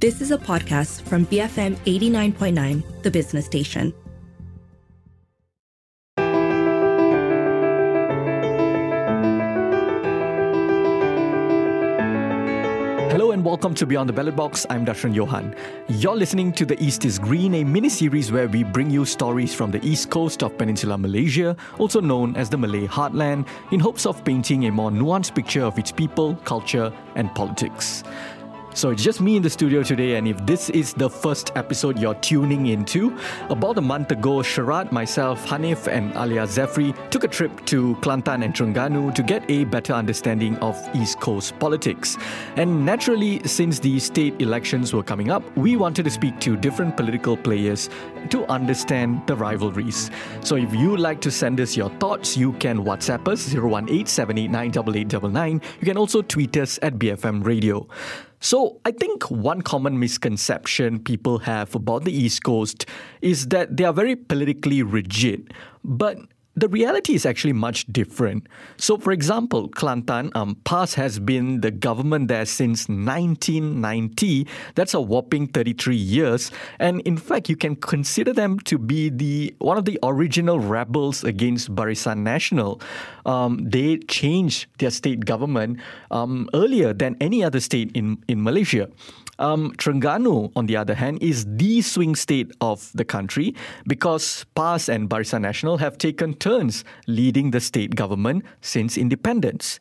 This is a podcast from BFM 89.9, the business station. Hello and welcome to Beyond the Ballot Box. I'm Darshan Johan. You're listening to The East is Green, a mini series where we bring you stories from the east coast of Peninsular Malaysia, also known as the Malay Heartland, in hopes of painting a more nuanced picture of its people, culture, and politics. So it's just me in the studio today, and if this is the first episode you're tuning into, about a month ago, Sharad, myself, Hanif, and Alia Zefri took a trip to Kelantan and Terengganu to get a better understanding of East Coast politics. And naturally, since the state elections were coming up, we wanted to speak to different political players to understand the rivalries. So if you'd like to send us your thoughts, you can WhatsApp us 018 789 You can also tweet us at BFM Radio. So, I think one common misconception people have about the East Coast is that they are very politically rigid. But the reality is actually much different. So, for example, Kelantan, um, PAS has been the government there since 1990. That's a whopping 33 years. And in fact, you can consider them to be the one of the original rebels against Barisan Nasional. Um, they changed their state government um, earlier than any other state in, in Malaysia. Um, Terengganu, on the other hand, is the swing state of the country because PAS and Barisan Nasional have taken turns leading the state government since independence.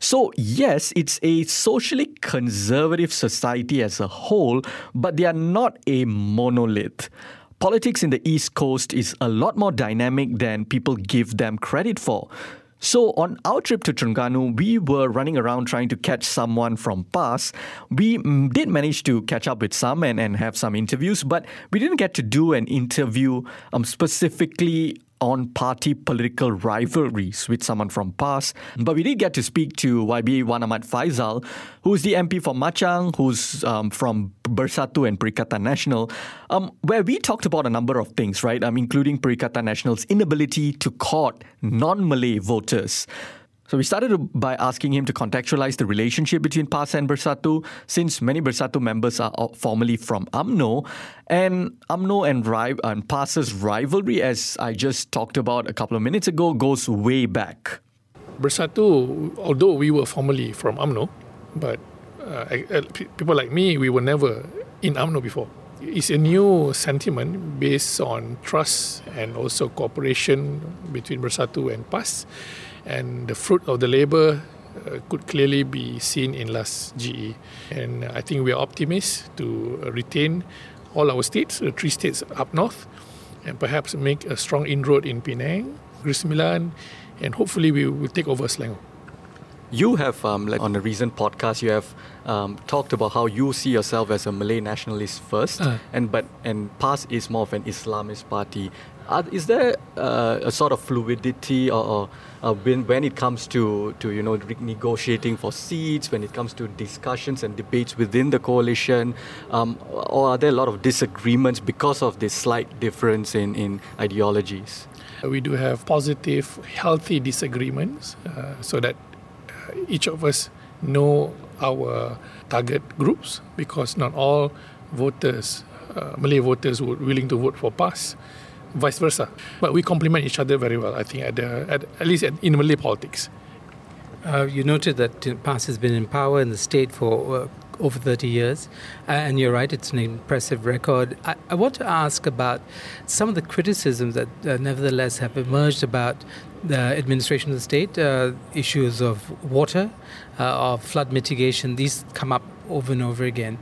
So, yes, it's a socially conservative society as a whole, but they are not a monolith. Politics in the East Coast is a lot more dynamic than people give them credit for. So on our trip to Terengganu, we were running around trying to catch someone from PAS. We mm, did manage to catch up with some and, and have some interviews, but we didn't get to do an interview um, specifically on party political rivalries with someone from PAS. But we did get to speak to YB Wan Ahmad Fayhsal, who's the MP for Machang, who's um, from Bersatu and Perikatan Nasional, um, where we talked about a number of things, right? Um, including Perikatan Nasional's inability to court non-Malay voters. So we started by asking him to contextualize the relationship between PAS and Bersatu, since many Bersatu members are formerly from UMNO, and UMNO and, ri- and PAS's rivalry, as I just talked about a couple of minutes ago, goes way back. Bersatu, although we were formerly from UMNO, but uh, people like me, we were never in UMNO before. It's a new sentiment based on trust and also cooperation between Bersatu and PAS and the fruit of the labour uh, could clearly be seen in last GE. And I think we are optimists to retain all our states, the three states up north, and perhaps make a strong inroad in Penang, Negeri Sembilan, and hopefully we will take over Selangor. You have, um, like on a recent podcast, you have um, talked about how you see yourself as a Malay nationalist first, uh. and but and PAS is more of an Islamist party. Are, is there uh, a sort of fluidity or, or uh, when, when it comes to, to you know negotiating for seats, when it comes to discussions and debates within the coalition, um, or are there a lot of disagreements because of this slight difference in, in ideologies? We do have positive, healthy disagreements uh, so that each of us know our target groups because not all voters, uh, Malay voters, were willing to vote for PAS vice versa. But we complement each other very well, I think, at, the, at, at least in Malay politics. Uh, you noted that PAS has been in power in the state for uh, over 30 years, uh, and you're right, it's an impressive record. I, I, want to ask about some of the criticisms that uh, nevertheless have emerged about the administration of the state, uh, issues of water, uh, of flood mitigation, these come up over and over again.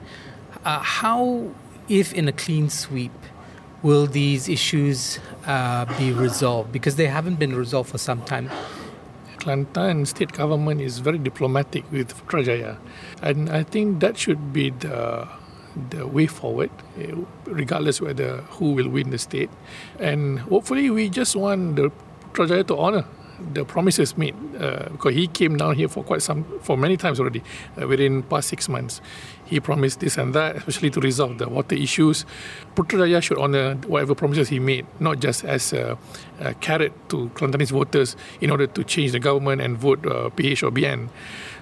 how, if in a clean sweep, will these issues uh, be resolved? Because they haven't been resolved for some time. Kelantan state government is very diplomatic with Putrajaya, and I think that should be the the way forward, eh, regardless whether who will win the state. And hopefully, we just want the Putrajaya to honor the promises made uh, because he came down here for quite some for many times already uh, within past six months. He promised this and that especially to resolve the water issues. Putrajaya should honor whatever promises he made not just as a, a carrot to Kelantanese voters in order to change the government and vote uh, PH or BN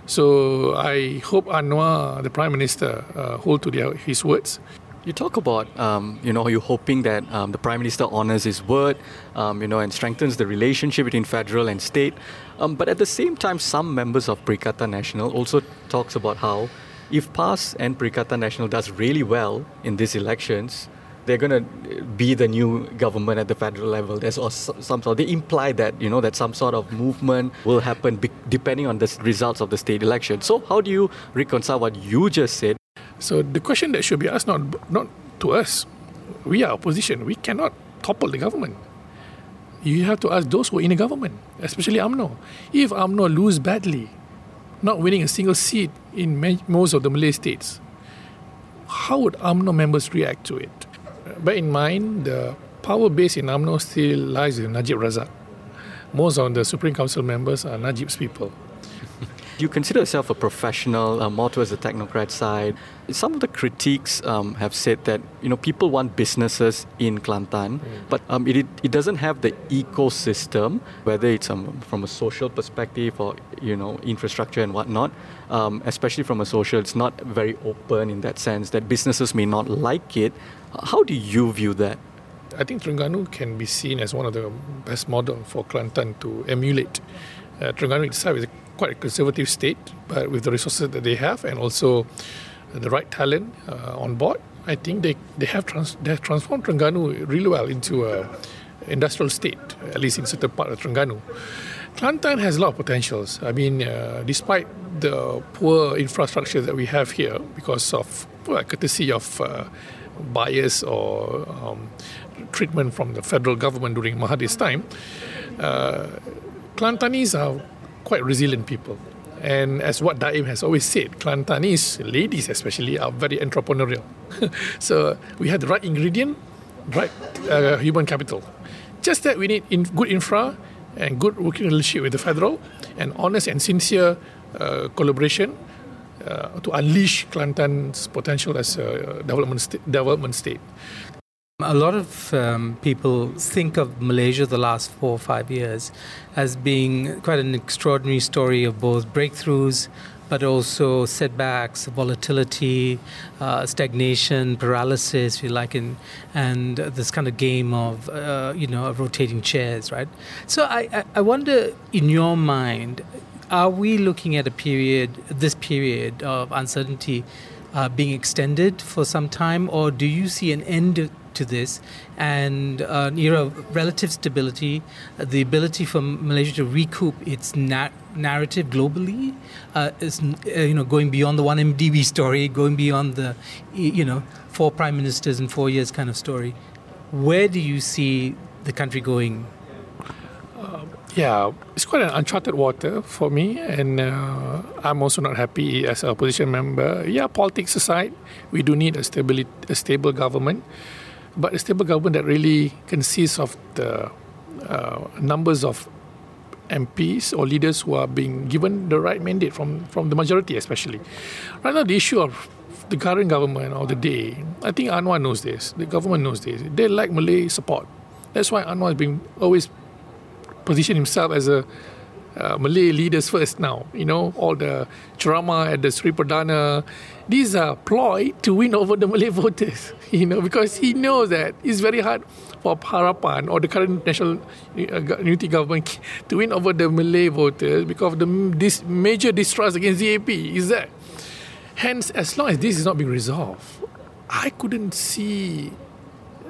So I hope Anwar, the Prime Minister, uh, hold to their, his words. You talk about, um, you know, you're hoping that um, the Prime Minister honors his word, um, you know, and strengthens the relationship between federal and state. Um, but at the same time, some members of Perikatan National also talks about how if PAS and Perikatan National does really well in these elections, they're going to be the new government at the federal level. There's some sort. They imply that you know that some sort of movement will happen depending on the results of the state election. So how do you reconcile what you just said? So the question that should be asked not not to us. We are opposition. We cannot topple the government. You have to ask those who are in the government, especially UMNO. If UMNO lose badly, not winning a single seat in most of the Malay states, how would UMNO members react to it? bear in mind the power base in UMNO still lies with Najib Razak. Most of the Supreme Council members are Najib's people. Do you consider yourself a professional, uh, more towards the technocrat side. Some of the critiques um, have said that you know people want businesses in Kelantan, mm. but um, it, it doesn't have the ecosystem, whether it's um, from a social perspective or you know infrastructure and whatnot. Um, especially from a social, it's not very open in that sense that businesses may not like it. How do you view that? I think Terengganu can be seen as one of the best model for Kelantan to emulate. Uh, Terengganu itself is quite a conservative state, but with the resources that they have and also the right talent uh, on board, I think they, they have trans, they have transformed Terengganu really well into a industrial state, at least in certain part of Terengganu. Kelantan has a lot of potentials. I mean, uh, despite the poor infrastructure that we have here, because of well, courtesy of uh, bias or um, treatment from the federal government during Mahathir's time, uh, Kelantanese are quite resilient people. And as what Daim has always said, Kelantanese, ladies especially, are very entrepreneurial. so we had the right ingredient, right uh, human capital. Just that we need in good infra and good working relationship with the federal and honest and sincere uh, collaboration uh, to unleash Kelantan's potential as a development, st- development state. A lot of um, people think of Malaysia the last four or five years as being quite an extraordinary story of both breakthroughs, but also setbacks, volatility, uh, stagnation, paralysis, if you like, in, and this kind of game of, uh, you know, of rotating chairs, right? So I, I wonder, in your mind, are we looking at a period, this period of uncertainty, uh, being extended for some time, or do you see an end to this and uh, of relative stability, uh, the ability for Malaysia to recoup its na- narrative globally, uh, is uh, you know going beyond the one MDB story, going beyond the you know four prime ministers in four years kind of story. Where do you see the country going yeah, it's quite an uncharted water for me, and uh, I'm also not happy as a opposition member. Yeah, politics aside, we do need a stability, a stable government, but a stable government that really consists of the uh, numbers of MPs or leaders who are being given the right mandate from from the majority, especially. Right now, the issue of the current government or the day, I think Anwar knows this. The government knows this. They lack Malay support. That's why Anwar has been always position himself as a uh, Malay leaders first now. You know, all the drama at the Sri Perdana, these are ploy to win over the Malay voters, you know, because he knows that it's very hard for Harapan or the current national uh, unity government to win over the Malay voters because of the this major distrust against DAP is that. Hence, as long as this is not being resolved, I couldn't see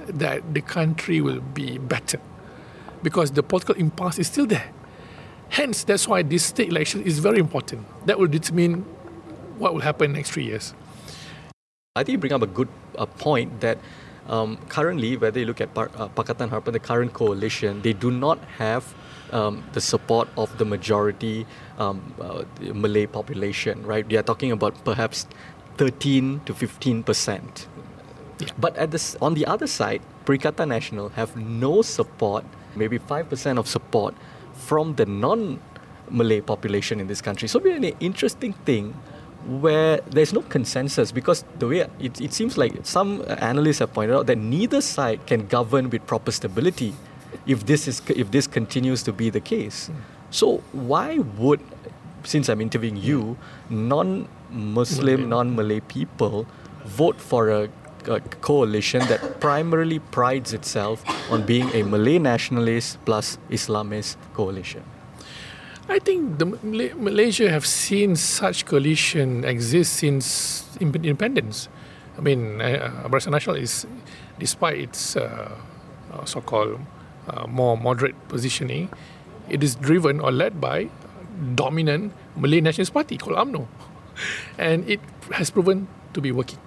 that the country will be better because the political impasse is still there. Hence, that's why this state election is very important. That will determine what will happen next three years. I think you bring up a good uh, point that um, currently, whether you look at Par- uh, Pakatan Harapan, the current coalition, they do not have um, the support of the majority um, uh, the Malay population, right? We are talking about perhaps 13 to 15 percent. Yeah. But at this, on the other side, Perikatan Nasional have no support maybe 5% of support from the non Malay population in this country. So, it's an interesting thing where there's no consensus because the way it, it seems like some analysts have pointed out that neither side can govern with proper stability if this is if this continues to be the case. Hmm. So why would since I'm interviewing you, non-Muslim, hmm. non-Malay people vote for a, a coalition that primarily prides itself on being a Malay nationalist plus Islamist coalition. I think the Mal- Malaysia have seen such coalition exist since independence. I mean, uh, Barisan Nasional is, despite its uh, uh, so-called uh, more moderate positioning, it is driven or led by dominant Malay Nationalist Party called UMNO, and it has proven to be working.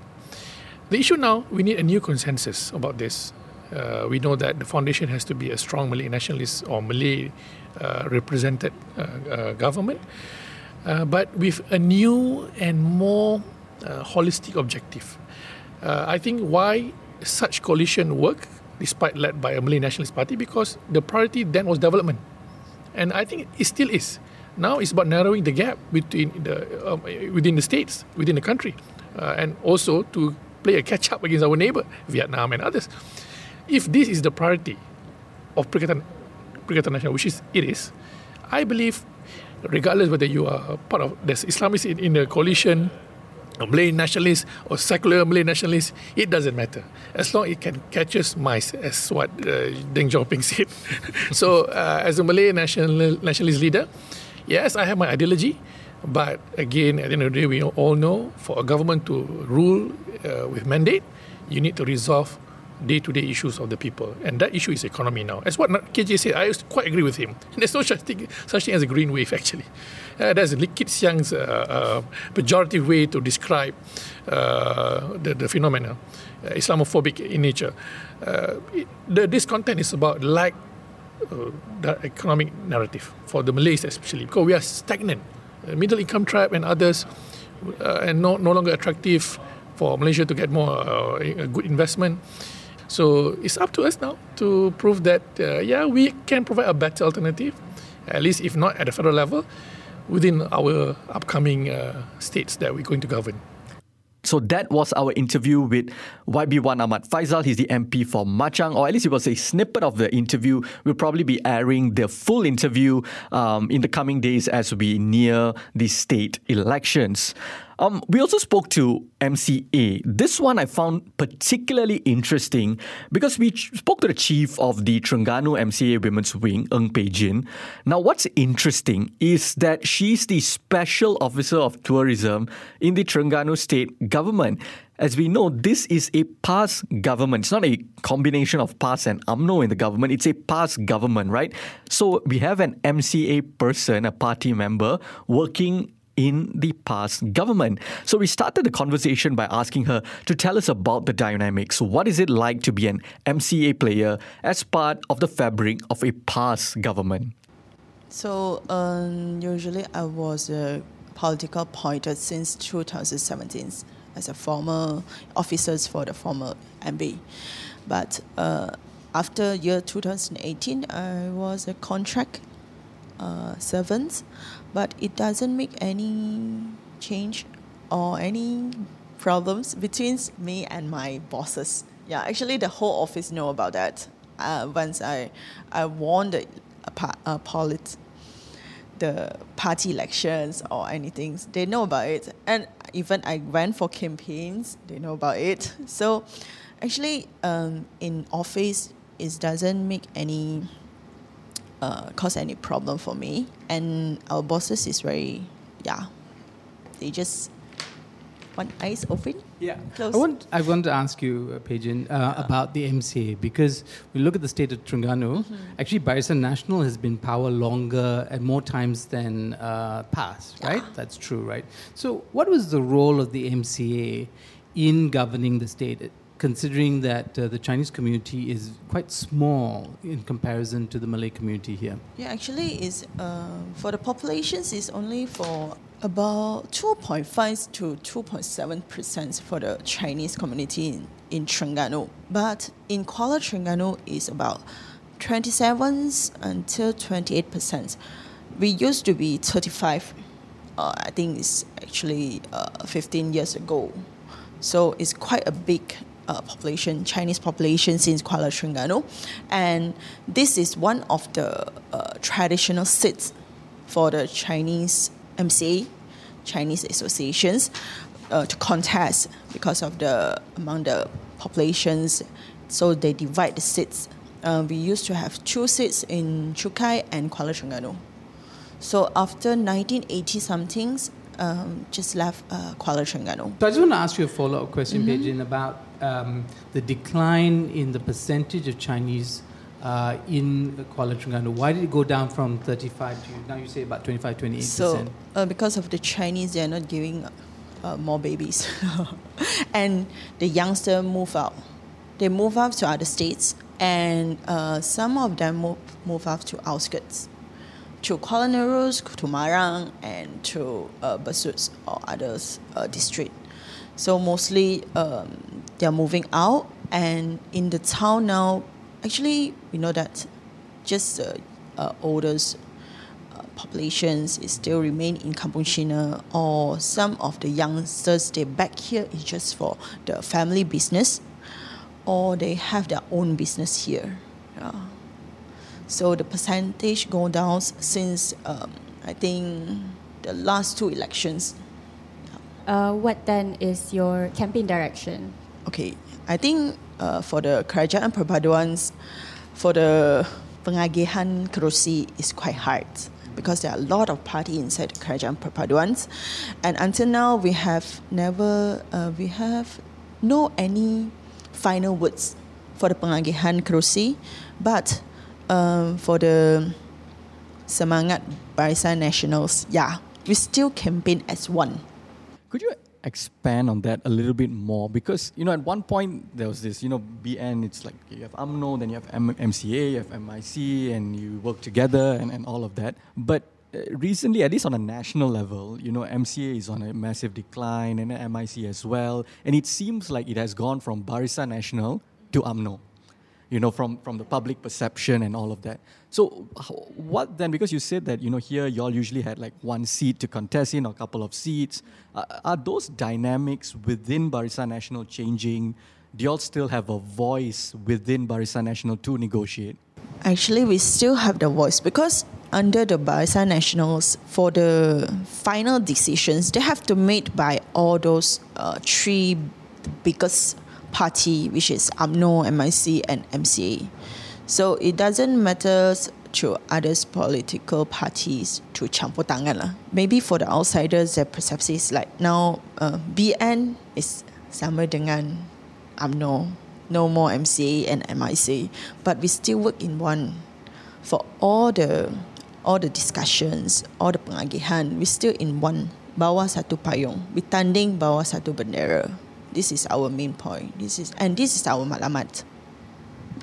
The issue now, we need a new consensus about this. Uh, we know that the foundation has to be a strong Malay nationalist or Malay uh, represented uh, uh government, uh, but with a new and more uh, holistic objective. I think why such coalition work, despite led by a Malay nationalist party, because the priority then was development, and I think it still is. Now it's about narrowing the gap between the um, within the states, within the country, and also to play a catch up against our neighbor, Vietnam and others. If this is the priority of Perikatan, Perikatan Nasional, which is it is, I believe, regardless whether you are part of the Islamists in, in the coalition, Malay nationalist or secular Malay nationalist, it doesn't matter. As long as it can catch us mice, as what uh, Deng Xiaoping said. so, uh, as a Malay national, nationalist leader, yes, I have my ideology, but again, at the end of the day, we all know for a government to rule uh, with mandate, you need to resolve day-to-day issues of the people, and that issue is economy now. As what KJ said, I quite agree with him. There's no such thing, such thing as a green wave, actually. Uh, that's Lim Kit Siang's uh, uh, pejorative way to describe uh, the, the uh, Islamophobic in nature. Uh, it, the discontent is about lack the economic narrative for the Malays especially because we are stagnant middle income tribe and others, uh, and no, no longer attractive for Malaysia to get more uh, a good investment. So it's up to us now to prove that uh, yeah we can provide a better alternative, at least if not at the federal level, within our upcoming uh, states that we're going to govern. So that was our interview with YB Wan Ahmad Fayhsal. He's the MP for Machang, or at least it was a snippet of the interview. We'll probably be airing the full interview um, in the coming days as we near the state elections. Um, we also spoke to MCA. This one I found particularly interesting because we spoke to the chief of the Terengganu MCA Women's Wing, Ng Phei Jin. Now, what's interesting is that she's the special officer of tourism in the Terengganu state government. As we know, this is a PAS government. It's not a combination of PAS and UMNO in the government. It's a PAS government, right? So we have an MCA person, a party member, working in the PAS government. So we started the conversation by asking her to tell us about the dynamics. What is it like to be an MCA player as part of the fabric of a PAS government? So um, usually I was a political appointed since 2017 as a former officers for the former MB. But uh, after year 2018, I was a contract uh, servant but it doesn't make any change or any problems between me and my bosses. Yeah, actually, the whole office know about that. Uh, once I I won the uh, uh, polit, the party elections or anything, they know about it. And even I went for campaigns, they know about it. So, actually, um, in office, it doesn't make any uh, cause any problem for me. And our bosses is very, yeah, they just one eyes open. Yeah, close. I want I want to ask you, uh, Phei Jin, uh, about the MCA because we look at the state of Terengganu. Mm-hmm. Actually, Barisan National has been power longer and more times than uh, PAS, right? Yeah. That's true, right? So, what was the role of the MCA in governing the state? Considering that uh, the Chinese community is quite small in comparison to the Malay community here? Yeah, actually, is uh, for the populations is only for about 2.5 to 2.7 percent for the Chinese community in, in Terengganu. But in Kuala Terengganu is about 27 until 28 percent. We used to be 35. Uh, I think it's actually uh, 15 years ago. So it's quite a big uh, population, Chinese population since Kuala Terengganu, and this is one of the uh, traditional seats for the Chinese MCA, Chinese associations, uh, to contest because of the among the populations. So they divide the seats. Uh, we used to have two seats in Chukai and Kuala Terengganu. So after 1980 somethings, um, just left uh, Kuala Terengganu. So I just want to ask you a follow-up question, mm about um, the decline in the percentage of Chinese uh, in Kuala Terengganu. Why did it go down from 35 to now you say about 25, 28 So uh, because of the Chinese, they are not giving uh, more babies, and the youngster move out. They move out to other states, and uh, some of them move, move out to outskirts to Kuala Nerus, to Marang, and to uh, or others uh, district. So mostly um, they're moving out, and in the town now, actually we know that just the uh, oldest uh, populations still remain in Kampung China, or some of the youngsters they back here is just for the family business, or they have their own business here. Yeah. So the percentage go down since um, I think the last two elections. Uh, what then is your campaign direction? Okay, I think uh, for the Kerajaan Perpaduan, for the pengagihan kerusi is quite hard because there are a lot of party inside Kerajaan Perpaduan, and until now we have never uh, we have no any final words for the pengagihan kerusi, but um, for the Semangat Barisan Nasionals, yeah, we still campaign as one. Could you expand on that a little bit more? Because, you know, at one point there was this, you know, BN, it's like you have UMNO, then you have M- MCA, you have MIC, and you work together and, and all of that. But uh, recently, at least on a national level, you know, MCA is on a massive decline and MIC as well. And it seems like it has gone from Barisan National to UMNO you know, from, from the public perception and all of that. So, what then? Because you said that you know here y'all usually had like one seat to contest in or a couple of seats. Uh, are those dynamics within Barisan Nasional changing? Do y'all still have a voice within Barisan Nasional to negotiate? Actually, we still have the voice because under the Barisan Nationals, for the final decisions, they have to made by all those uh, three biggest party, which is UMNO, MIC, and MCA. So it doesn't matter to others political parties to campur tangan lah. Maybe for the outsiders, their perception is like now uh, BN is sama dengan UMNO, no more MCA and MIC, but we still work in one. For all the all the discussions, all the pengagihan, we still in one bawah satu payung. We tanding bawah satu bendera. This is our main point. This is and this is our malamat.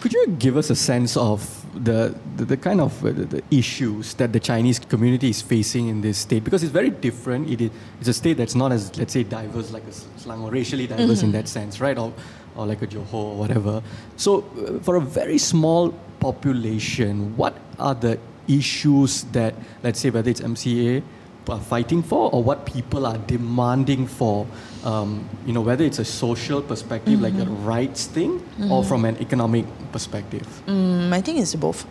Could you give us a sense of the, the, the kind of uh, the, the, issues that the Chinese community is facing in this state? Because it's very different. It is, it's a state that's not as, let's say, diverse like a Selangor, racially diverse mm-hmm. in that sense, right? Or, or like a Johor or whatever. So, uh, for a very small population, what are the issues that, let's say, whether it's MCA, are fighting for or what people are demanding for um, you know whether it's a social perspective mm-hmm. like a mm-hmm. rights thing mm-hmm. or from an economic perspective mm, i think it's both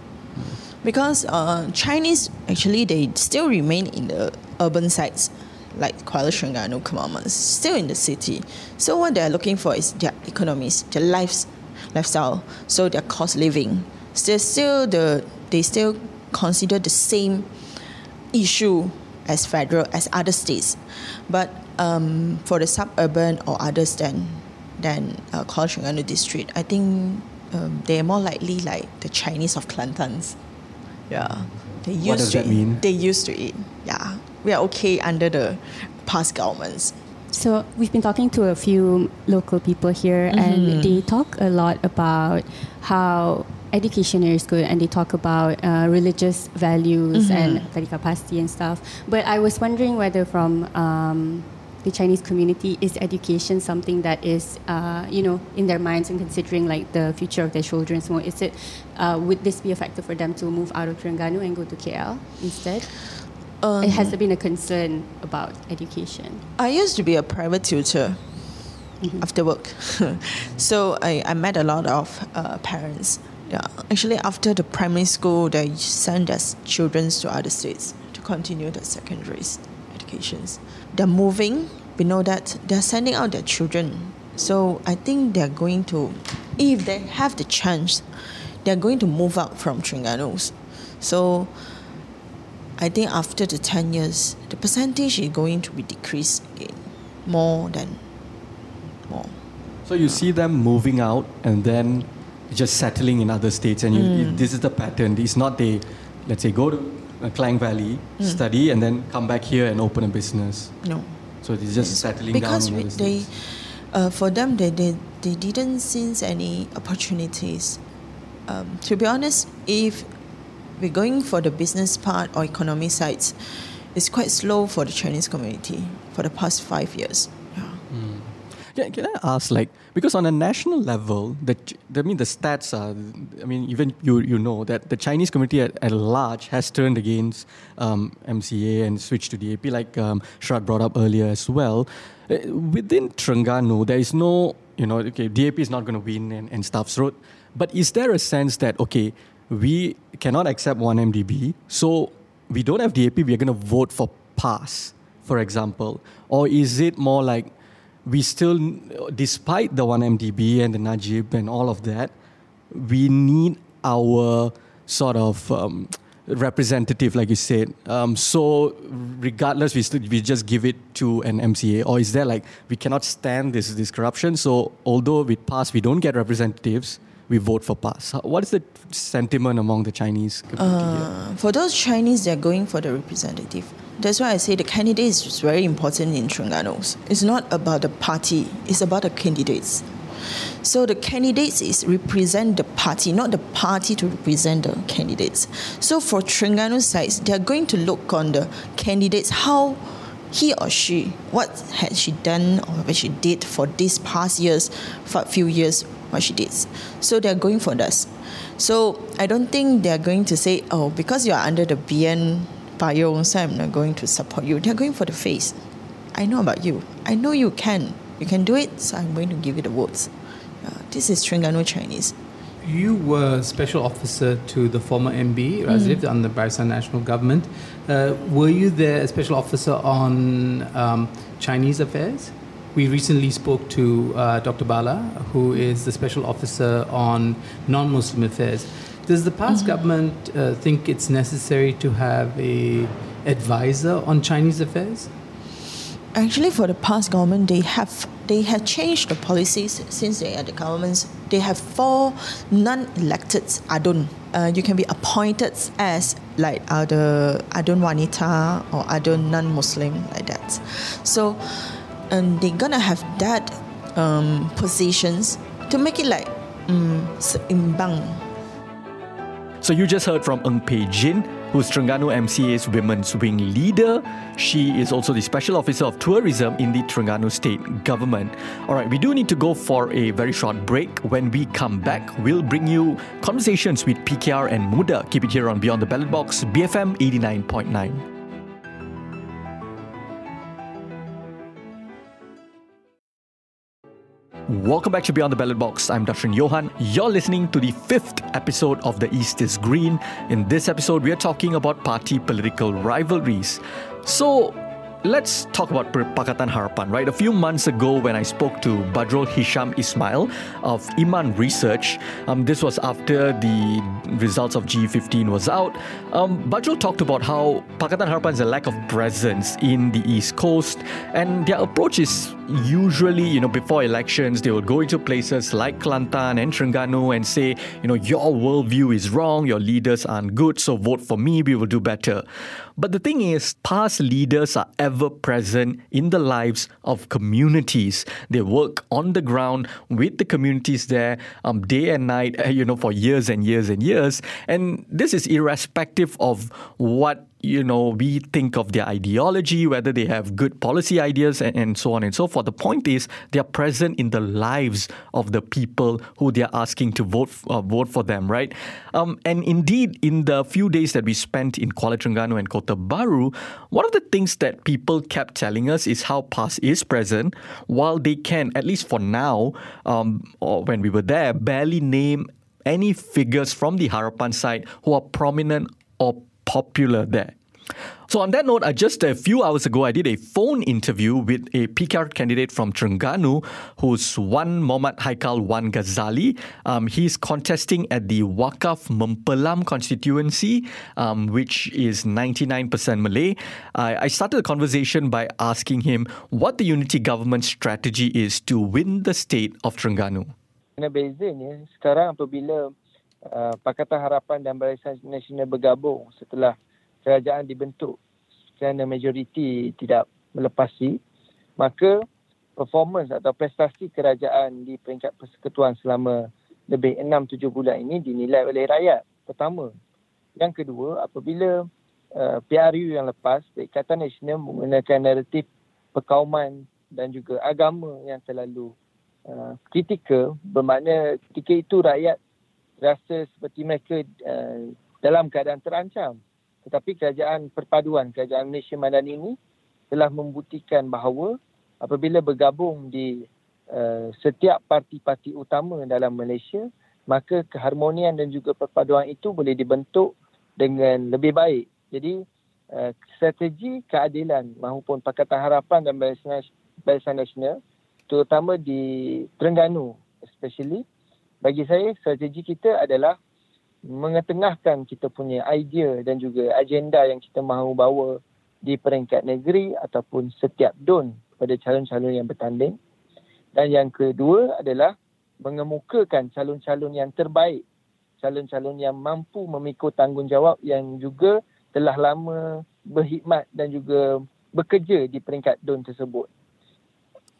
because uh, chinese actually they still remain in the urban sites like Kuala Terengganu, Kemaman, still in the city. So what they're looking for is their economies, their lives, lifestyle, so their cost living. Still, still the they still consider the same issue as federal as other states. But um, for the suburban or others than than uh, Kuala district, I think um, they're more likely like the Chinese of Kelantans. Yeah, they used what does to that mean? They used to eat. Yeah, we are okay under the PAS governments. So we've been talking to a few local people here, mm-hmm. and they talk a lot about how education is good and they talk about uh, religious values mm-hmm. and tariqah pasti and stuff. But I was wondering whether from um, the Chinese community is education something that is uh, you know in their minds and considering like the future of their children? More is it uh, would this be a factor for them to move out of Terengganu and go to KL instead? Um, it has been a concern about education. I used to be a private tutor mm-hmm. after work. So I, I met a lot of uh, parents. Yeah, actually, after the primary school, they send their children to other states to continue their secondary educations. They're moving. We know that they're sending out their children. So I think they're going to, if they have the chance, they're going to move out from Terengganu. So I think after the 10 years, the percentage is going to be decreased again, more than more. So you see them moving out and then just settling in other states, and you, Mm. this is the pattern. It's not they, let's say, go to Klang Valley, Mm. study, and then come back here and open a business. No. So it's just settling because down. Because they, uh, for them, they, they, they didn't sense any opportunities. Um, to be honest, if we're going for the business part or economy sides, it's quite slow for the Chinese community for the past five years. Yeah, can I ask, like, because on a national level, the I mean, the stats are, I mean, even you you know that the Chinese community at, at large has turned against um, MCA and switched to DAP, like um, Sharad brought up earlier as well. Uh, within Terengganu, there is no, you know, okay, DAP is not going to win and, and stuff. So, but is there a sense that okay, we cannot accept one MDB, so we don't have DAP, we are going to vote for PAS, for example, or is it more like we still, despite the 1MDB and the Najib and all of that, we need our sort of um, representative, like you said. Um, so, regardless, we still we just give it to an MCA, or is there like we cannot stand this this corruption? So, although with PAS we don't get representatives, we vote for PAS. What is the sentiment among the Chinese? Uh, for those Chinese, they're going for the representative. That's why I say the candidate is very important in Terengganu. It's not about the party; it's about the candidates. So the candidates is represent the party, not the party to represent the candidates. So for Terengganu sides, they are going to look on the candidates how he or she what had she done or what she did for these past years, for few years, what she did. So they are going for this. So I don't think they are going to say, oh, because you are under the BN bio, so I'm not going to support you. They're going for the face. I know about you. I know you can. You can do it, so I'm going to give you the votes. Uh, this is Terengganu Chinese. You were special officer to the former MB, Razif, under the Barisan National Government. Uh, were you there as special officer on um, Chinese affairs? We recently spoke to uh, Dr. Bala, who is the special officer on non Muslim affairs. Does the PAS government uh, think it's necessary to have a advisor on Chinese affairs? Actually, for the PAS government, they have they have changed the policies since they are the governments. They have four non-elected adun. Uh, you can be appointed as like other adun wanita or adun non-Muslim like that. So, and they're gonna have that um, positions to make it like um, seimbang. So you just heard from Ng Phei Jin, who's Terengganu MCA's Women's Wing leader. She is also the Special Officer of Tourism in the Terengganu State Government. All right, we do need to go for a very short break. When we come back, we'll bring you conversations with PKR and Muda. Keep it here on Beyond the Ballot Box, BFM 89.9. Welcome back to Beyond the Ballot Box. I'm Darshan Johan. You're listening to the fifth episode of The East is Green. In this episode, we are talking about party political rivalries. So, let's talk about Pakatan Harapan, right? A few months ago, when I spoke to Badrul Hisham Ismail of Iman Research, um, this was after the results of G15 was out. Um, Badrul talked about how Pakatan Harapan is a lack of presence in the East Coast, and their approach is usually, you know, before elections, they will go into places like Kelantan and Terengganu and say, you know, your worldview is wrong, your leaders aren't good, so vote for me, we will do better. But the thing is, PAS leaders are ever present in the lives of communities. They work on the ground with the communities there um, day and night, you know, for years and years and years. And this is irrespective of what you know, we think of their ideology, whether they have good policy ideas, and, and so on and so forth. The point is, they are present in the lives of the people who they are asking to vote uh, vote for them, right? Um, and indeed, in the few days that we spent in Kuala Terengganu and Kota Bharu, one of the things that people kept telling us is how PAS is present, while they can, at least for now, um, or when we were there, barely name any figures from the Harapan side who are prominent or popular there. So, on that note, just a few hours ago, I did a phone interview with a PKR candidate from Terengganu who's Wan Muhammad Haikal Wan Ghazali. Um, he's contesting at the Wakaf Mempelam constituency, um, which is 99% Malay. Uh, I started the conversation by asking him what the unity government strategy is to win the state of Terengganu. Bezanya sekarang apabila uh, Pakatan Harapan dan Barisan Nasional bergabung setelah kerajaan dibentuk kerana majoriti tidak melepasi, maka performance atau prestasi kerajaan di peringkat persekutuan selama lebih 6-7 bulan ini dinilai oleh rakyat. Pertama. Yang kedua, apabila uh, PRU yang lepas, Perikatan Nasional menggunakan naratif perkauman dan juga agama yang terlalu uh, kritikal, bermakna ketika itu rakyat rasa seperti mereka uh, dalam keadaan terancam. Tetapi kerajaan perpaduan, kerajaan Malaysia Madani ini telah membuktikan bahawa apabila bergabung di uh, setiap parti-parti utama dalam Malaysia, maka keharmonian dan juga perpaduan itu boleh dibentuk dengan lebih baik. Jadi uh, strategi keadilan maupun Pakatan Harapan dan Barisan Nasional terutama di Terengganu especially bagi saya strategi kita adalah mengetengahkan kita punya idea dan juga agenda yang kita mahu bawa di peringkat negeri ataupun setiap don pada calon-calon yang bertanding. Dan yang kedua adalah mengemukakan calon-calon yang terbaik, calon-calon yang mampu memikul tanggungjawab yang juga telah lama berkhidmat dan juga bekerja di peringkat don tersebut.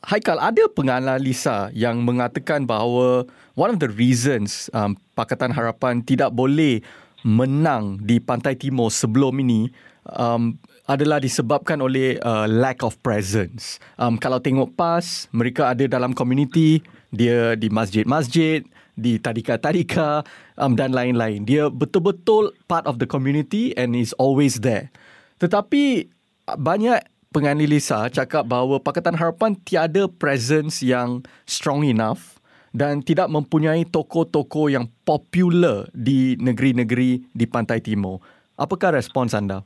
Haikal, ada penganalisa yang mengatakan bahawa one of the reasons um, Pakatan Harapan tidak boleh menang di Pantai Timur sebelum ini um, adalah disebabkan oleh uh, lack of presence. Um, kalau tengok PAS, mereka ada dalam community, dia di masjid-masjid, di tadika-tadika um, dan lain-lain. Dia betul-betul part of the community and is always there. Tetapi banyak penganalisa cakap bahawa Pakatan Harapan tiada presence yang strong enough dan tidak mempunyai tokoh-tokoh yang popular di negeri-negeri di Pantai Timur. Apakah respons anda?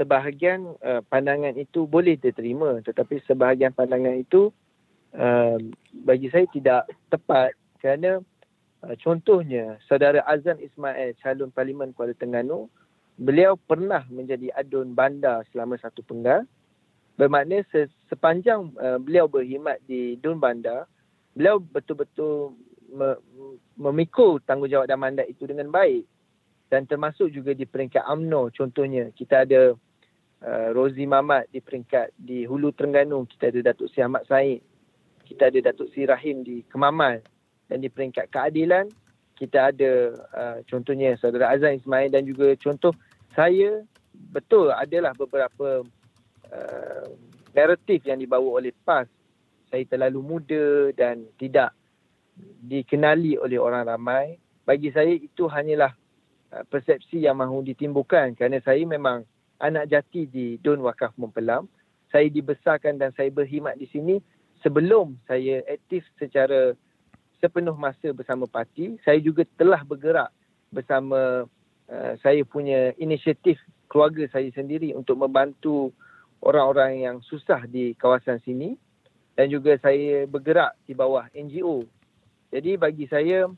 Sebahagian uh, pandangan itu boleh diterima tetapi sebahagian pandangan itu uh, bagi saya tidak tepat kerana uh, contohnya saudara Azan Ismail calon parlimen Kuala Terengganu beliau pernah menjadi adun bandar selama satu penggal bermakna sepanjang uh, beliau berkhidmat di Dun Bandar, beliau betul-betul me- memikul tanggungjawab dan mandat itu dengan baik. Dan termasuk juga di peringkat AMNO contohnya. Kita ada uh, Rozi Mamat di peringkat di Hulu Terengganu. Kita ada Datuk Si Ahmad Said. Kita ada Datuk Si Rahim di Kemamal. Dan di peringkat keadilan, kita ada uh, contohnya Saudara Azan Ismail dan juga contoh saya betul adalah beberapa uh, naratif yang dibawa oleh PAS. Saya terlalu muda dan tidak dikenali oleh orang ramai. Bagi saya itu hanyalah uh, persepsi yang mahu ditimbulkan kerana saya memang anak jati di Don Wakaf Mempelam. Saya dibesarkan dan saya berkhidmat di sini sebelum saya aktif secara sepenuh masa bersama parti. Saya juga telah bergerak bersama uh, saya punya inisiatif keluarga saya sendiri untuk membantu orang-orang yang susah di kawasan sini dan juga saya bergerak di bawah NGO. Jadi bagi saya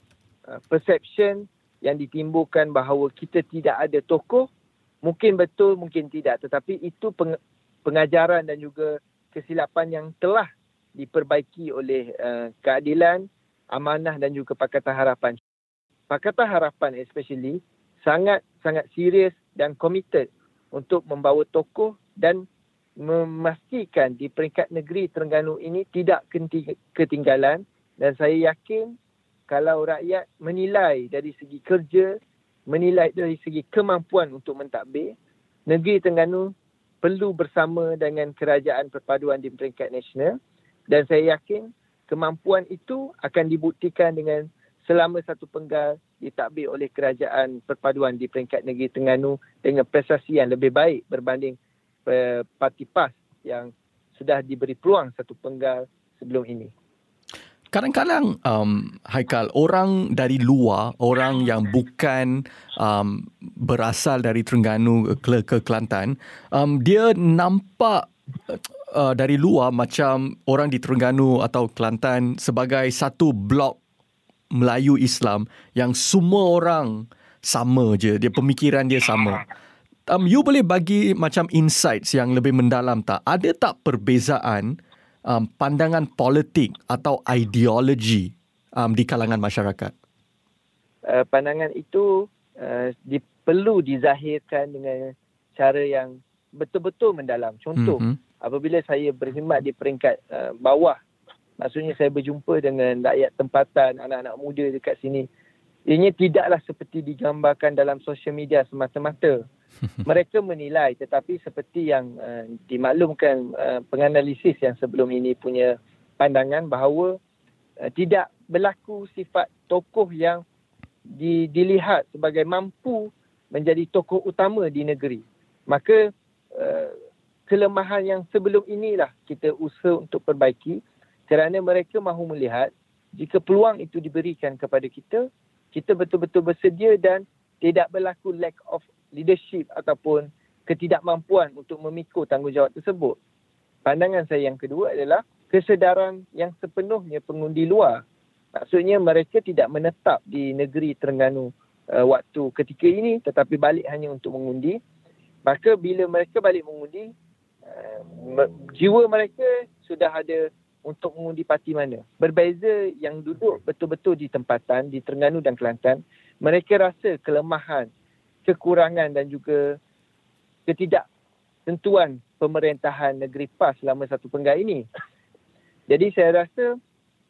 uh, perception yang ditimbulkan bahawa kita tidak ada tokoh mungkin betul mungkin tidak tetapi itu pengajaran dan juga kesilapan yang telah diperbaiki oleh uh, keadilan, amanah dan juga Pakatan Harapan. Pakatan Harapan especially sangat sangat serius dan committed untuk membawa tokoh dan memastikan di peringkat negeri Terengganu ini tidak ketinggalan. Dan saya yakin kalau rakyat menilai dari segi kerja, menilai dari segi kemampuan untuk mentadbir, negeri Terengganu perlu bersama dengan kerajaan perpaduan di peringkat nasional. Dan saya yakin kemampuan itu akan dibuktikan dengan selama satu penggal ditadbir oleh kerajaan perpaduan di peringkat negeri Terengganu dengan prestasi yang lebih baik berbanding parti PAS yang sudah diberi peluang satu penggal sebelum ini. kadang-kadang um, Haikal orang dari luar orang yang bukan um, berasal dari Terengganu ke, ke Kelantan um, dia nampak uh, dari luar macam orang di Terengganu atau Kelantan sebagai satu blok Melayu Islam yang semua orang sama je dia pemikiran dia sama um, you boleh bagi macam insights yang lebih mendalam tak ada tak perbezaan um, pandangan politik atau ideologi um, di kalangan masyarakat? Uh, pandangan itu uh, di, perlu dizahirkan dengan cara yang betul-betul mendalam. Contoh, mm-hmm. apabila saya berkhidmat di peringkat uh, bawah, maksudnya saya berjumpa dengan rakyat tempatan, anak-anak muda dekat sini, ianya tidaklah seperti digambarkan dalam sosial media semata-mata. mereka menilai tetapi seperti yang uh, dimaklumkan uh, penganalisis yang sebelum ini punya pandangan bahawa uh, tidak berlaku sifat tokoh yang di, dilihat sebagai mampu menjadi tokoh utama di negeri. Maka uh, kelemahan yang sebelum inilah kita usaha untuk perbaiki kerana mereka mahu melihat jika peluang itu diberikan kepada kita, kita betul-betul bersedia dan tidak berlaku lack of leadership ataupun ketidakmampuan untuk memikul tanggungjawab tersebut. Pandangan saya yang kedua adalah kesedaran yang sepenuhnya pengundi luar. Maksudnya mereka tidak menetap di negeri Terengganu uh, waktu ketika ini tetapi balik hanya untuk mengundi. Maka bila mereka balik mengundi, uh, jiwa mereka sudah ada untuk mengundi parti mana. Berbeza yang duduk betul-betul di tempatan di Terengganu dan Kelantan, mereka rasa kelemahan kekurangan dan juga ketidaktentuan pemerintahan negeri PAS selama satu penggal ini. Jadi saya rasa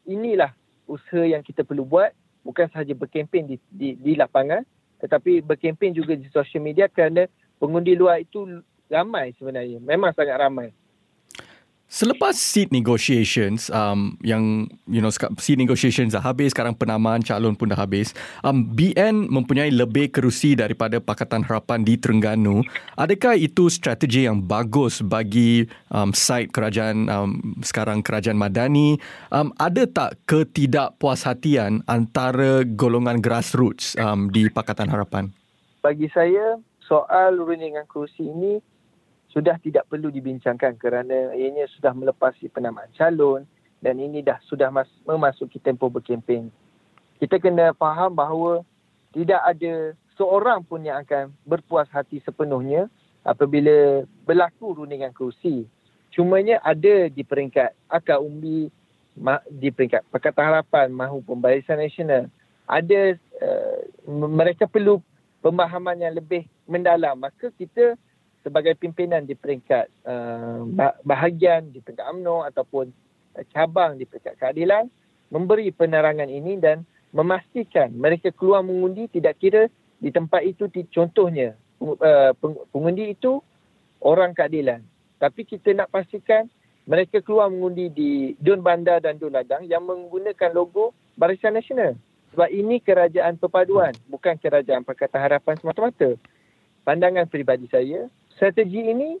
inilah usaha yang kita perlu buat bukan sahaja berkempen di, di, di lapangan tetapi berkempen juga di sosial media kerana pengundi luar itu ramai sebenarnya. Memang sangat ramai. Selepas seat negotiations um, yang you know seat negotiations dah habis sekarang penamaan calon pun dah habis um, BN mempunyai lebih kerusi daripada Pakatan Harapan di Terengganu. Adakah itu strategi yang bagus bagi um, side kerajaan um, sekarang kerajaan Madani? Um, ada tak ketidakpuashatian antara golongan grassroots um, di Pakatan Harapan? Bagi saya soal rundingan kerusi ini sudah tidak perlu dibincangkan kerana ianya sudah melepasi penamaan calon dan ini dah sudah mas- memasuki tempoh berkempen. Kita kena faham bahawa tidak ada seorang pun yang akan berpuas hati sepenuhnya apabila berlaku rundingan kerusi. Cumanya ada di peringkat akar umbi, di peringkat Pakatan Harapan maupun Barisan Nasional, ada uh, mereka perlu pemahaman yang lebih mendalam. Maka kita sebagai pimpinan di peringkat uh, bahagian di peringkat UMNO ataupun cabang di peringkat keadilan memberi penerangan ini dan memastikan mereka keluar mengundi tidak kira di tempat itu contohnya uh, pengundi itu orang keadilan. Tapi kita nak pastikan mereka keluar mengundi di Dun Bandar dan Dun Ladang yang menggunakan logo Barisan Nasional. Sebab ini kerajaan perpaduan bukan kerajaan Pakatan Harapan semata-mata. Pandangan peribadi saya strategi ini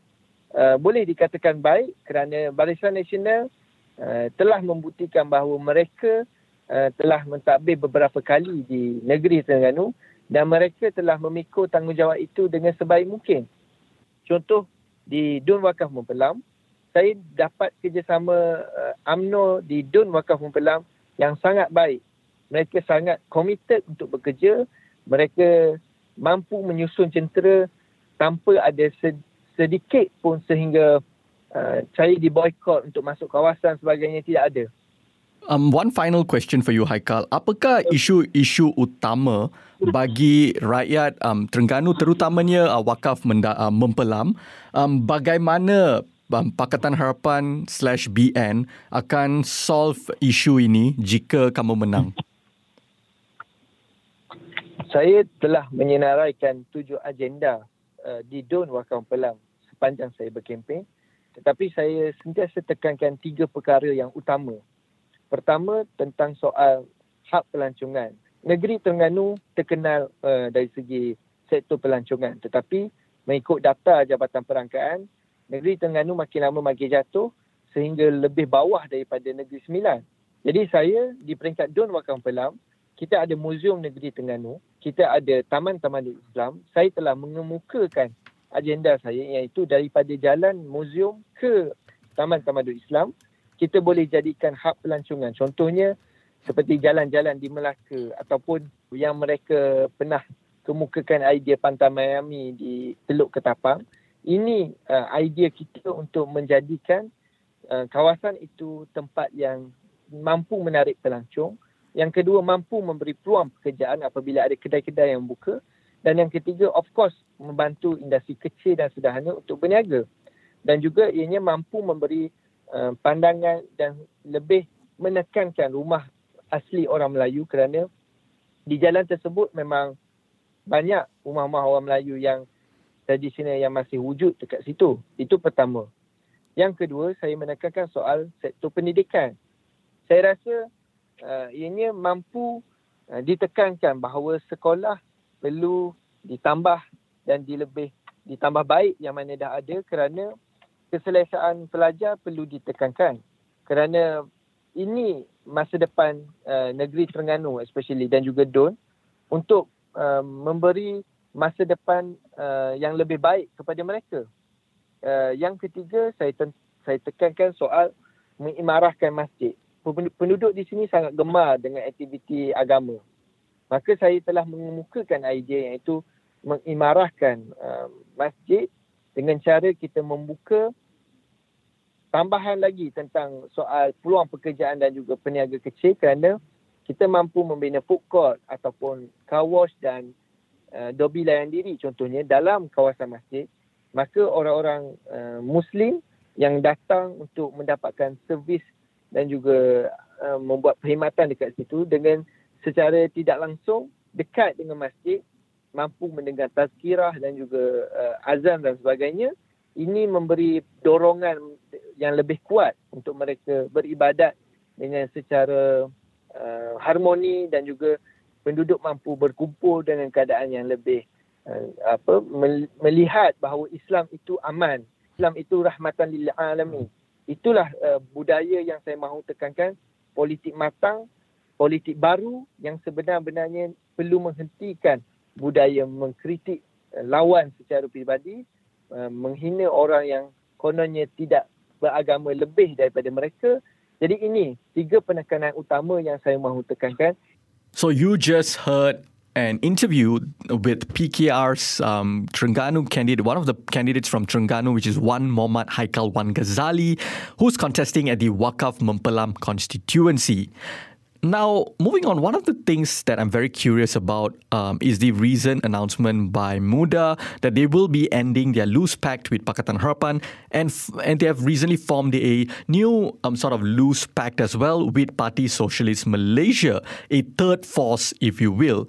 uh, boleh dikatakan baik kerana Barisan Nasional uh, telah membuktikan bahawa mereka uh, telah mentadbir beberapa kali di negeri Terengganu dan mereka telah memikul tanggungjawab itu dengan sebaik mungkin. Contoh di Dun Wakaf Mempelam, saya dapat kerjasama uh, AMNO di Dun Wakaf Mempelam yang sangat baik. Mereka sangat komited untuk bekerja. Mereka mampu menyusun centera tanpa ada sedikit pun sehingga uh, saya diboykot untuk masuk kawasan sebagainya tidak ada. Um, one final question for you, Haikal. Apakah isu-isu utama bagi rakyat um, Terengganu terutamanya uh, wakaf menda- uh, mempelam? Um, bagaimana um, Pakatan Harapan slash BN akan solve isu ini jika kamu menang? Saya telah menyenaraikan tujuh agenda uh, di Don Wakaf Pelang sepanjang saya berkempen. Tetapi saya sentiasa tekankan tiga perkara yang utama. Pertama, tentang soal hak pelancongan. Negeri Terengganu terkenal uh, dari segi sektor pelancongan. Tetapi mengikut data Jabatan Perangkaan, negeri Terengganu makin lama makin jatuh sehingga lebih bawah daripada Negeri Sembilan. Jadi saya di peringkat Don Wakang Pelam, kita ada Muzium Negeri Terengganu, kita ada Taman Taman Islam. Saya telah mengemukakan agenda saya iaitu daripada jalan muzium ke Taman Taman Islam, kita boleh jadikan hub pelancongan. Contohnya seperti jalan-jalan di Melaka ataupun yang mereka pernah kemukakan idea Pantai Miami di Teluk Ketapang. Ini uh, idea kita untuk menjadikan uh, kawasan itu tempat yang mampu menarik pelancong. Yang kedua, mampu memberi peluang pekerjaan apabila ada kedai-kedai yang buka. Dan yang ketiga, of course, membantu industri kecil dan sederhana untuk berniaga. Dan juga ianya mampu memberi uh, pandangan dan lebih menekankan rumah asli orang Melayu kerana di jalan tersebut memang banyak rumah-rumah orang Melayu yang tradisional yang masih wujud dekat situ. Itu pertama. Yang kedua, saya menekankan soal sektor pendidikan saya rasa uh, ianya mampu uh, ditekankan bahawa sekolah perlu ditambah dan dilebih ditambah baik yang mana dah ada kerana keselesaan pelajar perlu ditekankan kerana ini masa depan uh, negeri Terengganu especially dan juga Don untuk uh, memberi masa depan uh, yang lebih baik kepada mereka. Uh, yang ketiga saya ten- saya tekankan soal mengimarahkan masjid penduduk di sini sangat gemar dengan aktiviti agama. Maka saya telah mengemukakan idea iaitu mengimarahkan uh, masjid dengan cara kita membuka tambahan lagi tentang soal peluang pekerjaan dan juga peniaga kecil kerana kita mampu membina food court ataupun car wash dan uh, dobi layan diri contohnya dalam kawasan masjid maka orang-orang uh, muslim yang datang untuk mendapatkan servis dan juga uh, membuat perkhidmatan dekat situ dengan secara tidak langsung dekat dengan masjid mampu mendengar tazkirah dan juga uh, azan dan sebagainya ini memberi dorongan yang lebih kuat untuk mereka beribadat dengan secara uh, harmoni dan juga penduduk mampu berkumpul dengan keadaan yang lebih uh, apa melihat bahawa Islam itu aman. Islam itu rahmatan lil alamin itulah uh, budaya yang saya mahu tekankan. Politik matang politik baru yang sebenar-benarnya perlu menghentikan budaya mengkritik uh, lawan secara pribadi uh, menghina orang yang kononnya tidak beragama lebih daripada mereka. Jadi ini tiga penekanan utama yang saya mahu tekankan. So you just heard an interview with PKR's um, candidate, one of the candidates from Terengganu, which is Wan Muhammad Haikal Wan Ghazali, who's contesting at the Wakaf Mempelam constituency. Now, moving on, one of the things that I'm very curious about um, is the recent announcement by Muda that they will be ending their loose pact with Pakatan Harapan, and f- and they have recently formed a new um, sort of loose pact as well with Parti Sosialis Malaysia, a third force, if you will.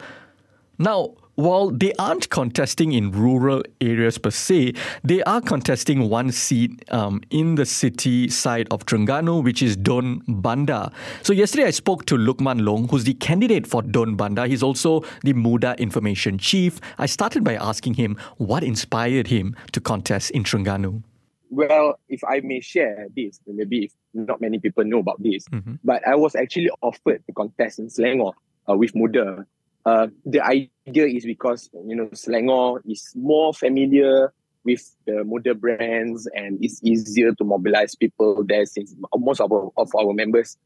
Now, while they aren't contesting in rural areas per se, they are contesting one seat um, in the city side of Terengganu, which is DUN Bandar. So yesterday I spoke to Luqman Long, who's the candidate for DUN Bandar. He's also the Muda Information Chief. I started by asking him what inspired him to contest in Terengganu. Well, if I may share this, maybe if not many people know about this, mm-hmm. but I was actually offered to contest in Selangor uh, with Muda uh, the idea is because you know Selangor is more familiar with the Muda brands and it's easier to mobilize people there since most of our, of our members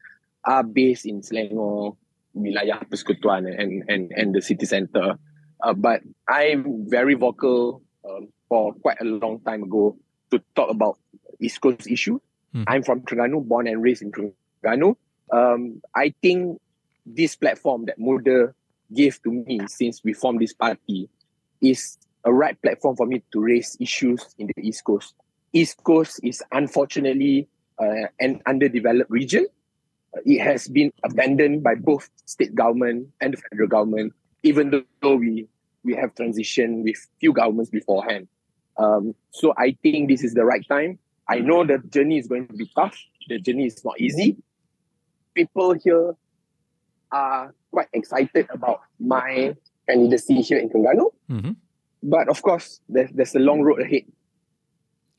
are based in Selangor, wilayah persekutuan and, and, and the city center. Uh, but I'm very vocal um, for quite a long time ago to talk about East Coast issue. Mm. I'm from Terengganu, born and raised in Terengganu. Um, I think this platform that Muda gave to me since we formed this party is a right platform for me to raise issues in the East Coast. East Coast is unfortunately uh, an underdeveloped region. It has been abandoned by both state government and the federal government, even though we we have transitioned with few governments beforehand. Um, so I think this is the right time. I know the journey is going to be tough. The journey is not easy. People here are quite excited about my candidacy here in Terengganu. Mm-hmm. But of course, there's, there's a long road ahead.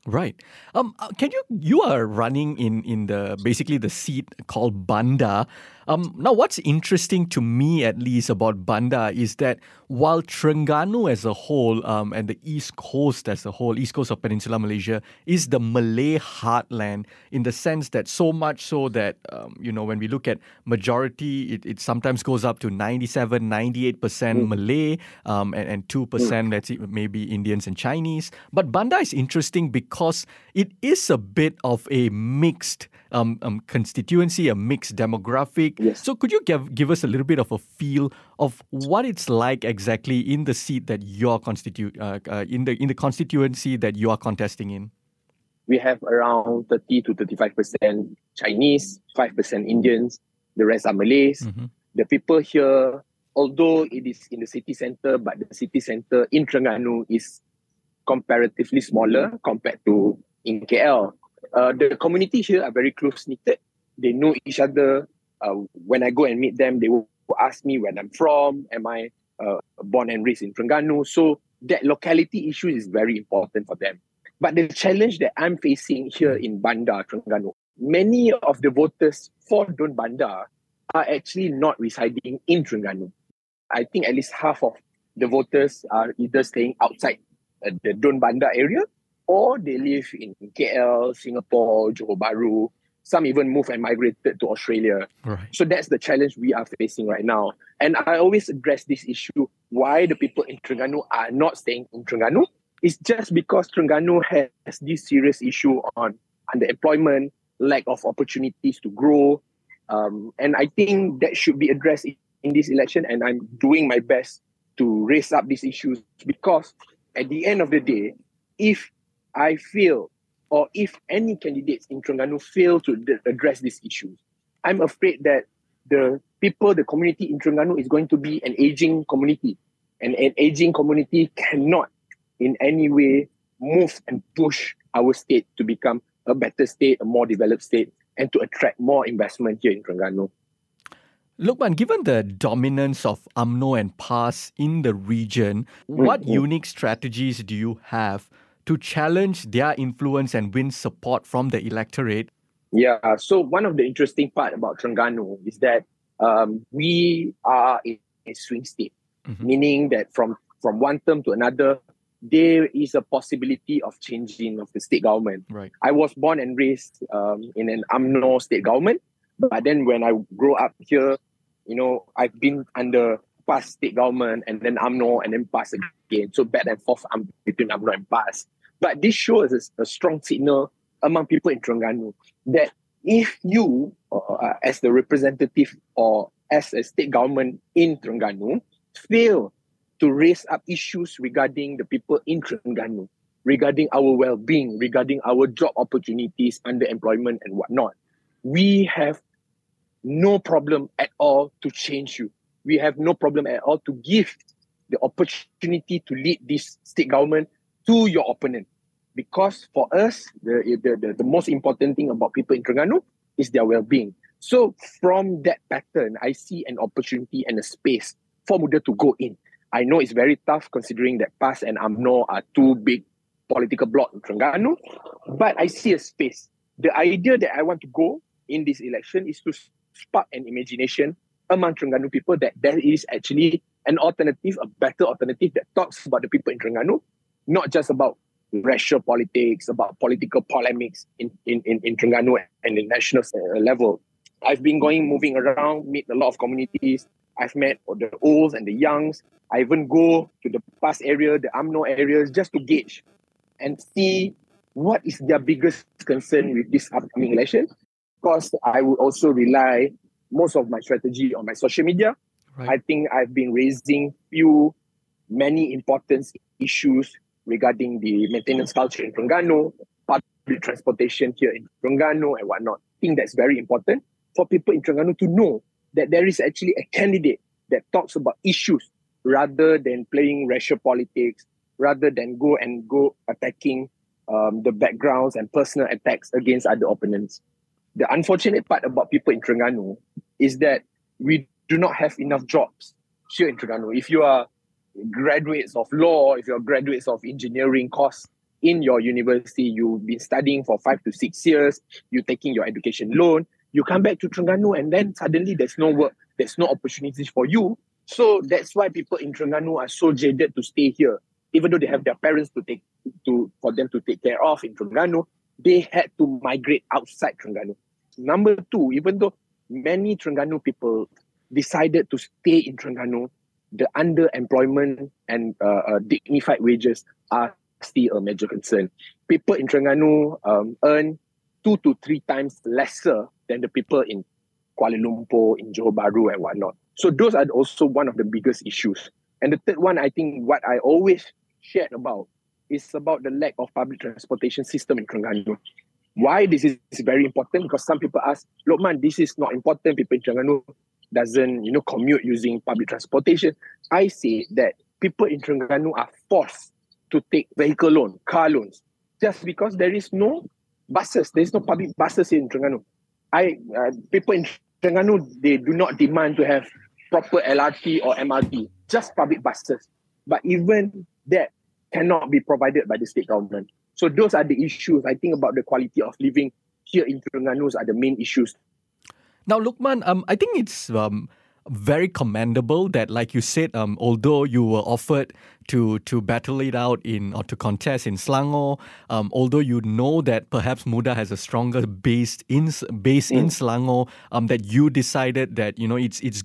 Right. Um, uh, can you you are running in in the basically the seat called Bandar. Um, now, what's interesting to me, at least, about Bandar is that while Terengganu as a whole um, and the East Coast as a whole, East Coast of Peninsular Malaysia, is the Malay heartland in the sense that so much so that, um, you know, when we look at majority, it, it sometimes goes up to 97, 98% mm. Malay um, and, and 2%, mm. let's say, maybe Indians and Chinese. But Bandar is interesting because it is a bit of a mixed um, um, constituency, a mixed demographic. Yes. So could you give give us a little bit of a feel of what it's like exactly in the seat that you're constitu- uh, uh, in the in the constituency that you are contesting in? We have around 30 to 35 percent Chinese, five percent Indians, the rest are Malays. Mm-hmm. The people here, although it is in the city center, but the city center in Terengganu is comparatively smaller compared to in KL. Uh, the community here are very close knitted. They know each other. Uh, when I go and meet them, they will ask me where I'm from. Am I uh, born and raised in Terengganu? So that locality issue is very important for them. But the challenge that I'm facing here in Bandar, Terengganu, many of the voters for DUN Bandar are actually not residing in Terengganu. I think at least half of the voters are either staying outside uh, the DUN Bandar area or they live in KL, Singapore, Johor Bahru. Some even moved and migrated to Australia. Right. So that's the challenge we are facing right now. And I always address this issue why the people in Terengganu are not staying in Terengganu. It's just because Terengganu has this serious issue on underemployment, lack of opportunities to grow. Um, and I think that should be addressed in this election. And I'm doing my best to raise up these issues because at the end of the day, if I feel, or if any candidates in Terengganu fail to d- address these issues, I'm afraid that the people, the community in Terengganu is going to be an aging community. And an aging community cannot in any way move and push our state to become a better state, a more developed state, and to attract more investment here in Terengganu. Luqman, given the dominance of UMNO and PAS in the region, what mm-hmm. unique strategies do you have to challenge their influence and win support from the electorate? Yeah, so one of the interesting part about Terengganu is that um, we are in a swing state, mm-hmm. meaning that from from one term to another, there is a possibility of changing of the state government. Right. I was born and raised um, in an UMNO state government, but then when I grow up here, you know, I've been under PAS state government and then UMNO and then PAS again. So back and forth um, between UMNO and PAS. But this shows a, strong signal among people in Terengganu that if you, uh, as the representative or as a state government in Terengganu, fail to raise up issues regarding the people in Terengganu, regarding our well-being, regarding our job opportunities, underemployment, and whatnot, we have no problem at all to change you. We have no problem at all to give the opportunity to lead this state government to your opponent because for us, the, the, the, the most important thing about people in Terengganu is their well-being. So from that pattern, I see an opportunity and a space for Muda to go in. I know it's very tough considering that PAS and UMNO are two big political blocks in Terengganu, but I see a space. The idea that I want to go in this election is to spark an imagination among Terengganu people that there is actually an alternative, a better alternative that talks about the people in Terengganu, not just about racial politics, about political polemics in, in, in, in Terengganu and the national level. I've been going, moving around, meet a lot of communities. I've met the olds and the youngs. I even go to the PAS area, the UMNO areas, just to gauge and see what is their biggest concern with this upcoming election. Because I would also rely most of my strategy on my social media. Right. I think I've been raising few, many important issues regarding the maintenance culture in Terengganu, public transportation here in Terengganu and whatnot. I think that's very important for people in Terengganu to know that there is actually a candidate that talks about issues rather than playing racial politics, rather than go and go attacking um, the backgrounds and personal attacks against other opponents. The unfortunate part about people in Terengganu is that we do not have enough jobs here in Terengganu. If you are graduates of law, if you're graduates of engineering course in your university, you've been studying for five to six years, you're taking your education loan, you come back to Terengganu and then suddenly there's no work, there's no opportunities for you. So that's why people in Terengganu are so jaded to stay here. Even though they have their parents to take to for them to take care of in Terengganu, they had to migrate outside Terengganu. Number two, even though many Terengganu people decided to stay in Terengganu, the underemployment and uh, uh, dignified wages are still a major concern. People in Terengganu um, earn two to three times lesser than the people in Kuala Lumpur, in Johor Bahru and whatnot. So those are also one of the biggest issues. And the third one, I think what I always shared about is about the lack of public transportation system in Terengganu. Why this is very important? Because some people ask, Luqman, this is not important. People in Terengganu doesn't, you know, commute using public transportation. I say that people in Terengganu are forced to take vehicle loan, car loans, just because there is no buses. There is no public buses in Terengganu. I uh, people in Terengganu they do not demand to have proper LRT or MRT, just public buses. But even that cannot be provided by the state government. So those are the issues. I think about the quality of living here in Terengganu are the main issues. Now, Luqman, um, I think it's um, very commendable that, like you said, um, although you were offered to to battle it out in or to contest in Selangor, um, although you know that perhaps Muda has a stronger base in base mm. in Selangor, um, that you decided that you know it's it's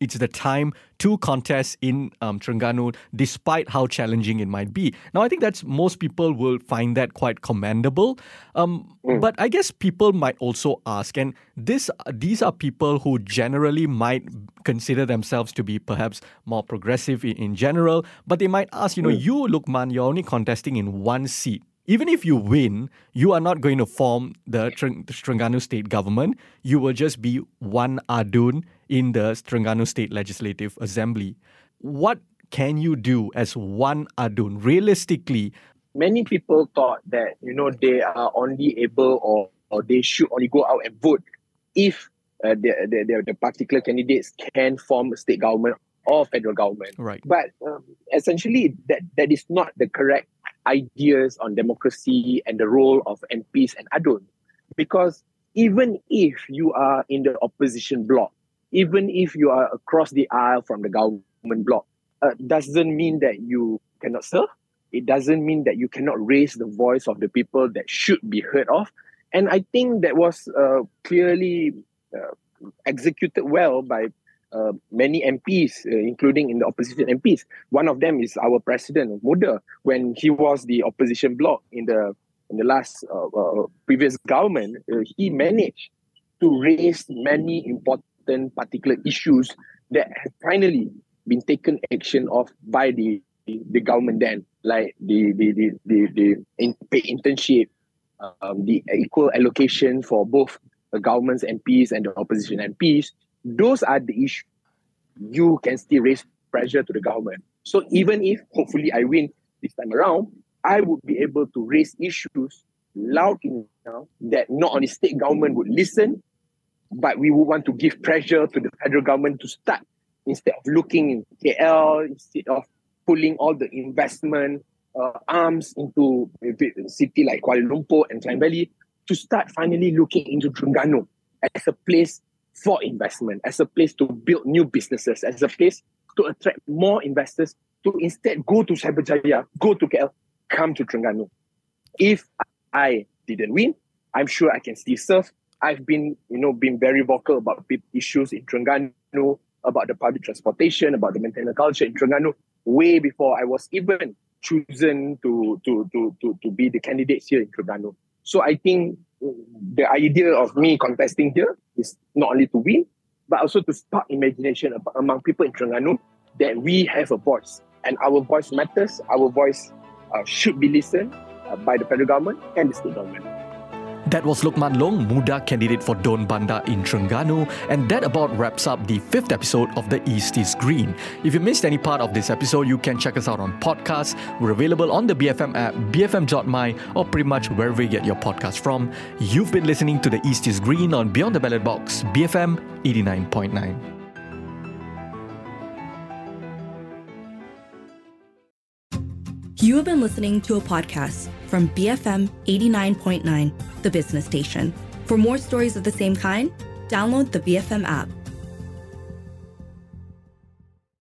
it's the time to contest in um, Terengganu, despite how challenging it might be. Now, I think that's most people will find that quite commendable. Um, mm. But I guess people might also ask, and this these are people who generally might consider themselves to be perhaps more progressive in, in general, but they might ask, you know, mm. you, Luqman, you're only contesting in one seat even if you win, you are not going to form the Terengganu state government. You will just be one Adun in the Terengganu State Legislative Assembly. What can you do as one Adun realistically? Many people thought that you know they are only able or, or they should only go out and vote if uh, the, the, the particular candidates can form a state government or federal government. Right. But um, essentially, that that is not the correct ideas on democracy and the role of MPs and ADUN. Because even if you are in the opposition bloc, even if you are across the aisle from the government bloc, uh, doesn't mean that you cannot serve. It doesn't mean that you cannot raise the voice of the people that should be heard of. And I think that was uh, clearly uh, executed well by uh, many MPs, uh, including in the opposition MPs. One of them is our president, Muda, when he was the opposition bloc in the in the last uh, uh previous government. Uh, he managed to raise many important particular issues that have finally been taken action of by the the government then, like the the the the, the in, internship, um, the equal allocation for both the government's MPs and the opposition MPs, those are the issues you can still raise pressure to the government. So even if hopefully I win this time around, I would be able to raise issues loud enough that not only state government would listen, but we would want to give pressure to the federal government to start instead of looking in KL, instead of pulling all the investment uh, arms into a city like Kuala Lumpur and Klang Valley, to start finally looking into Terengganu as a place for investment, as a place to build new businesses, as a place to attract more investors to instead go to Cyberjaya, go to KL, come to Terengganu. If I didn't win, I'm sure I can still serve. I've been, you know, been very vocal about issues in Terengganu, about the public transportation, about the maintenance culture in Terengganu, way before I was even chosen to to to to, to be the candidates here in Terengganu. So I think the idea of me contesting here is not only to win, but also to spark imagination among people in Terengganu that we have a voice and our voice matters. Our voice uh, should be listened uh, by the federal government and the state government. That was Luqman Long, Muda candidate for DUN Bandar in Terengganu, and that about wraps up the fifth episode of The East is Green. If you missed any part of this episode, you can check us out on podcasts. We're available on the BFM app, bfm.my, or pretty much wherever you get your podcast from. You've been listening to The East is Green on Beyond the Ballot Box, BFM 89.9. You have been listening to a podcast from BFM 89.9, the business station. For more stories of the same kind, download the BFM app.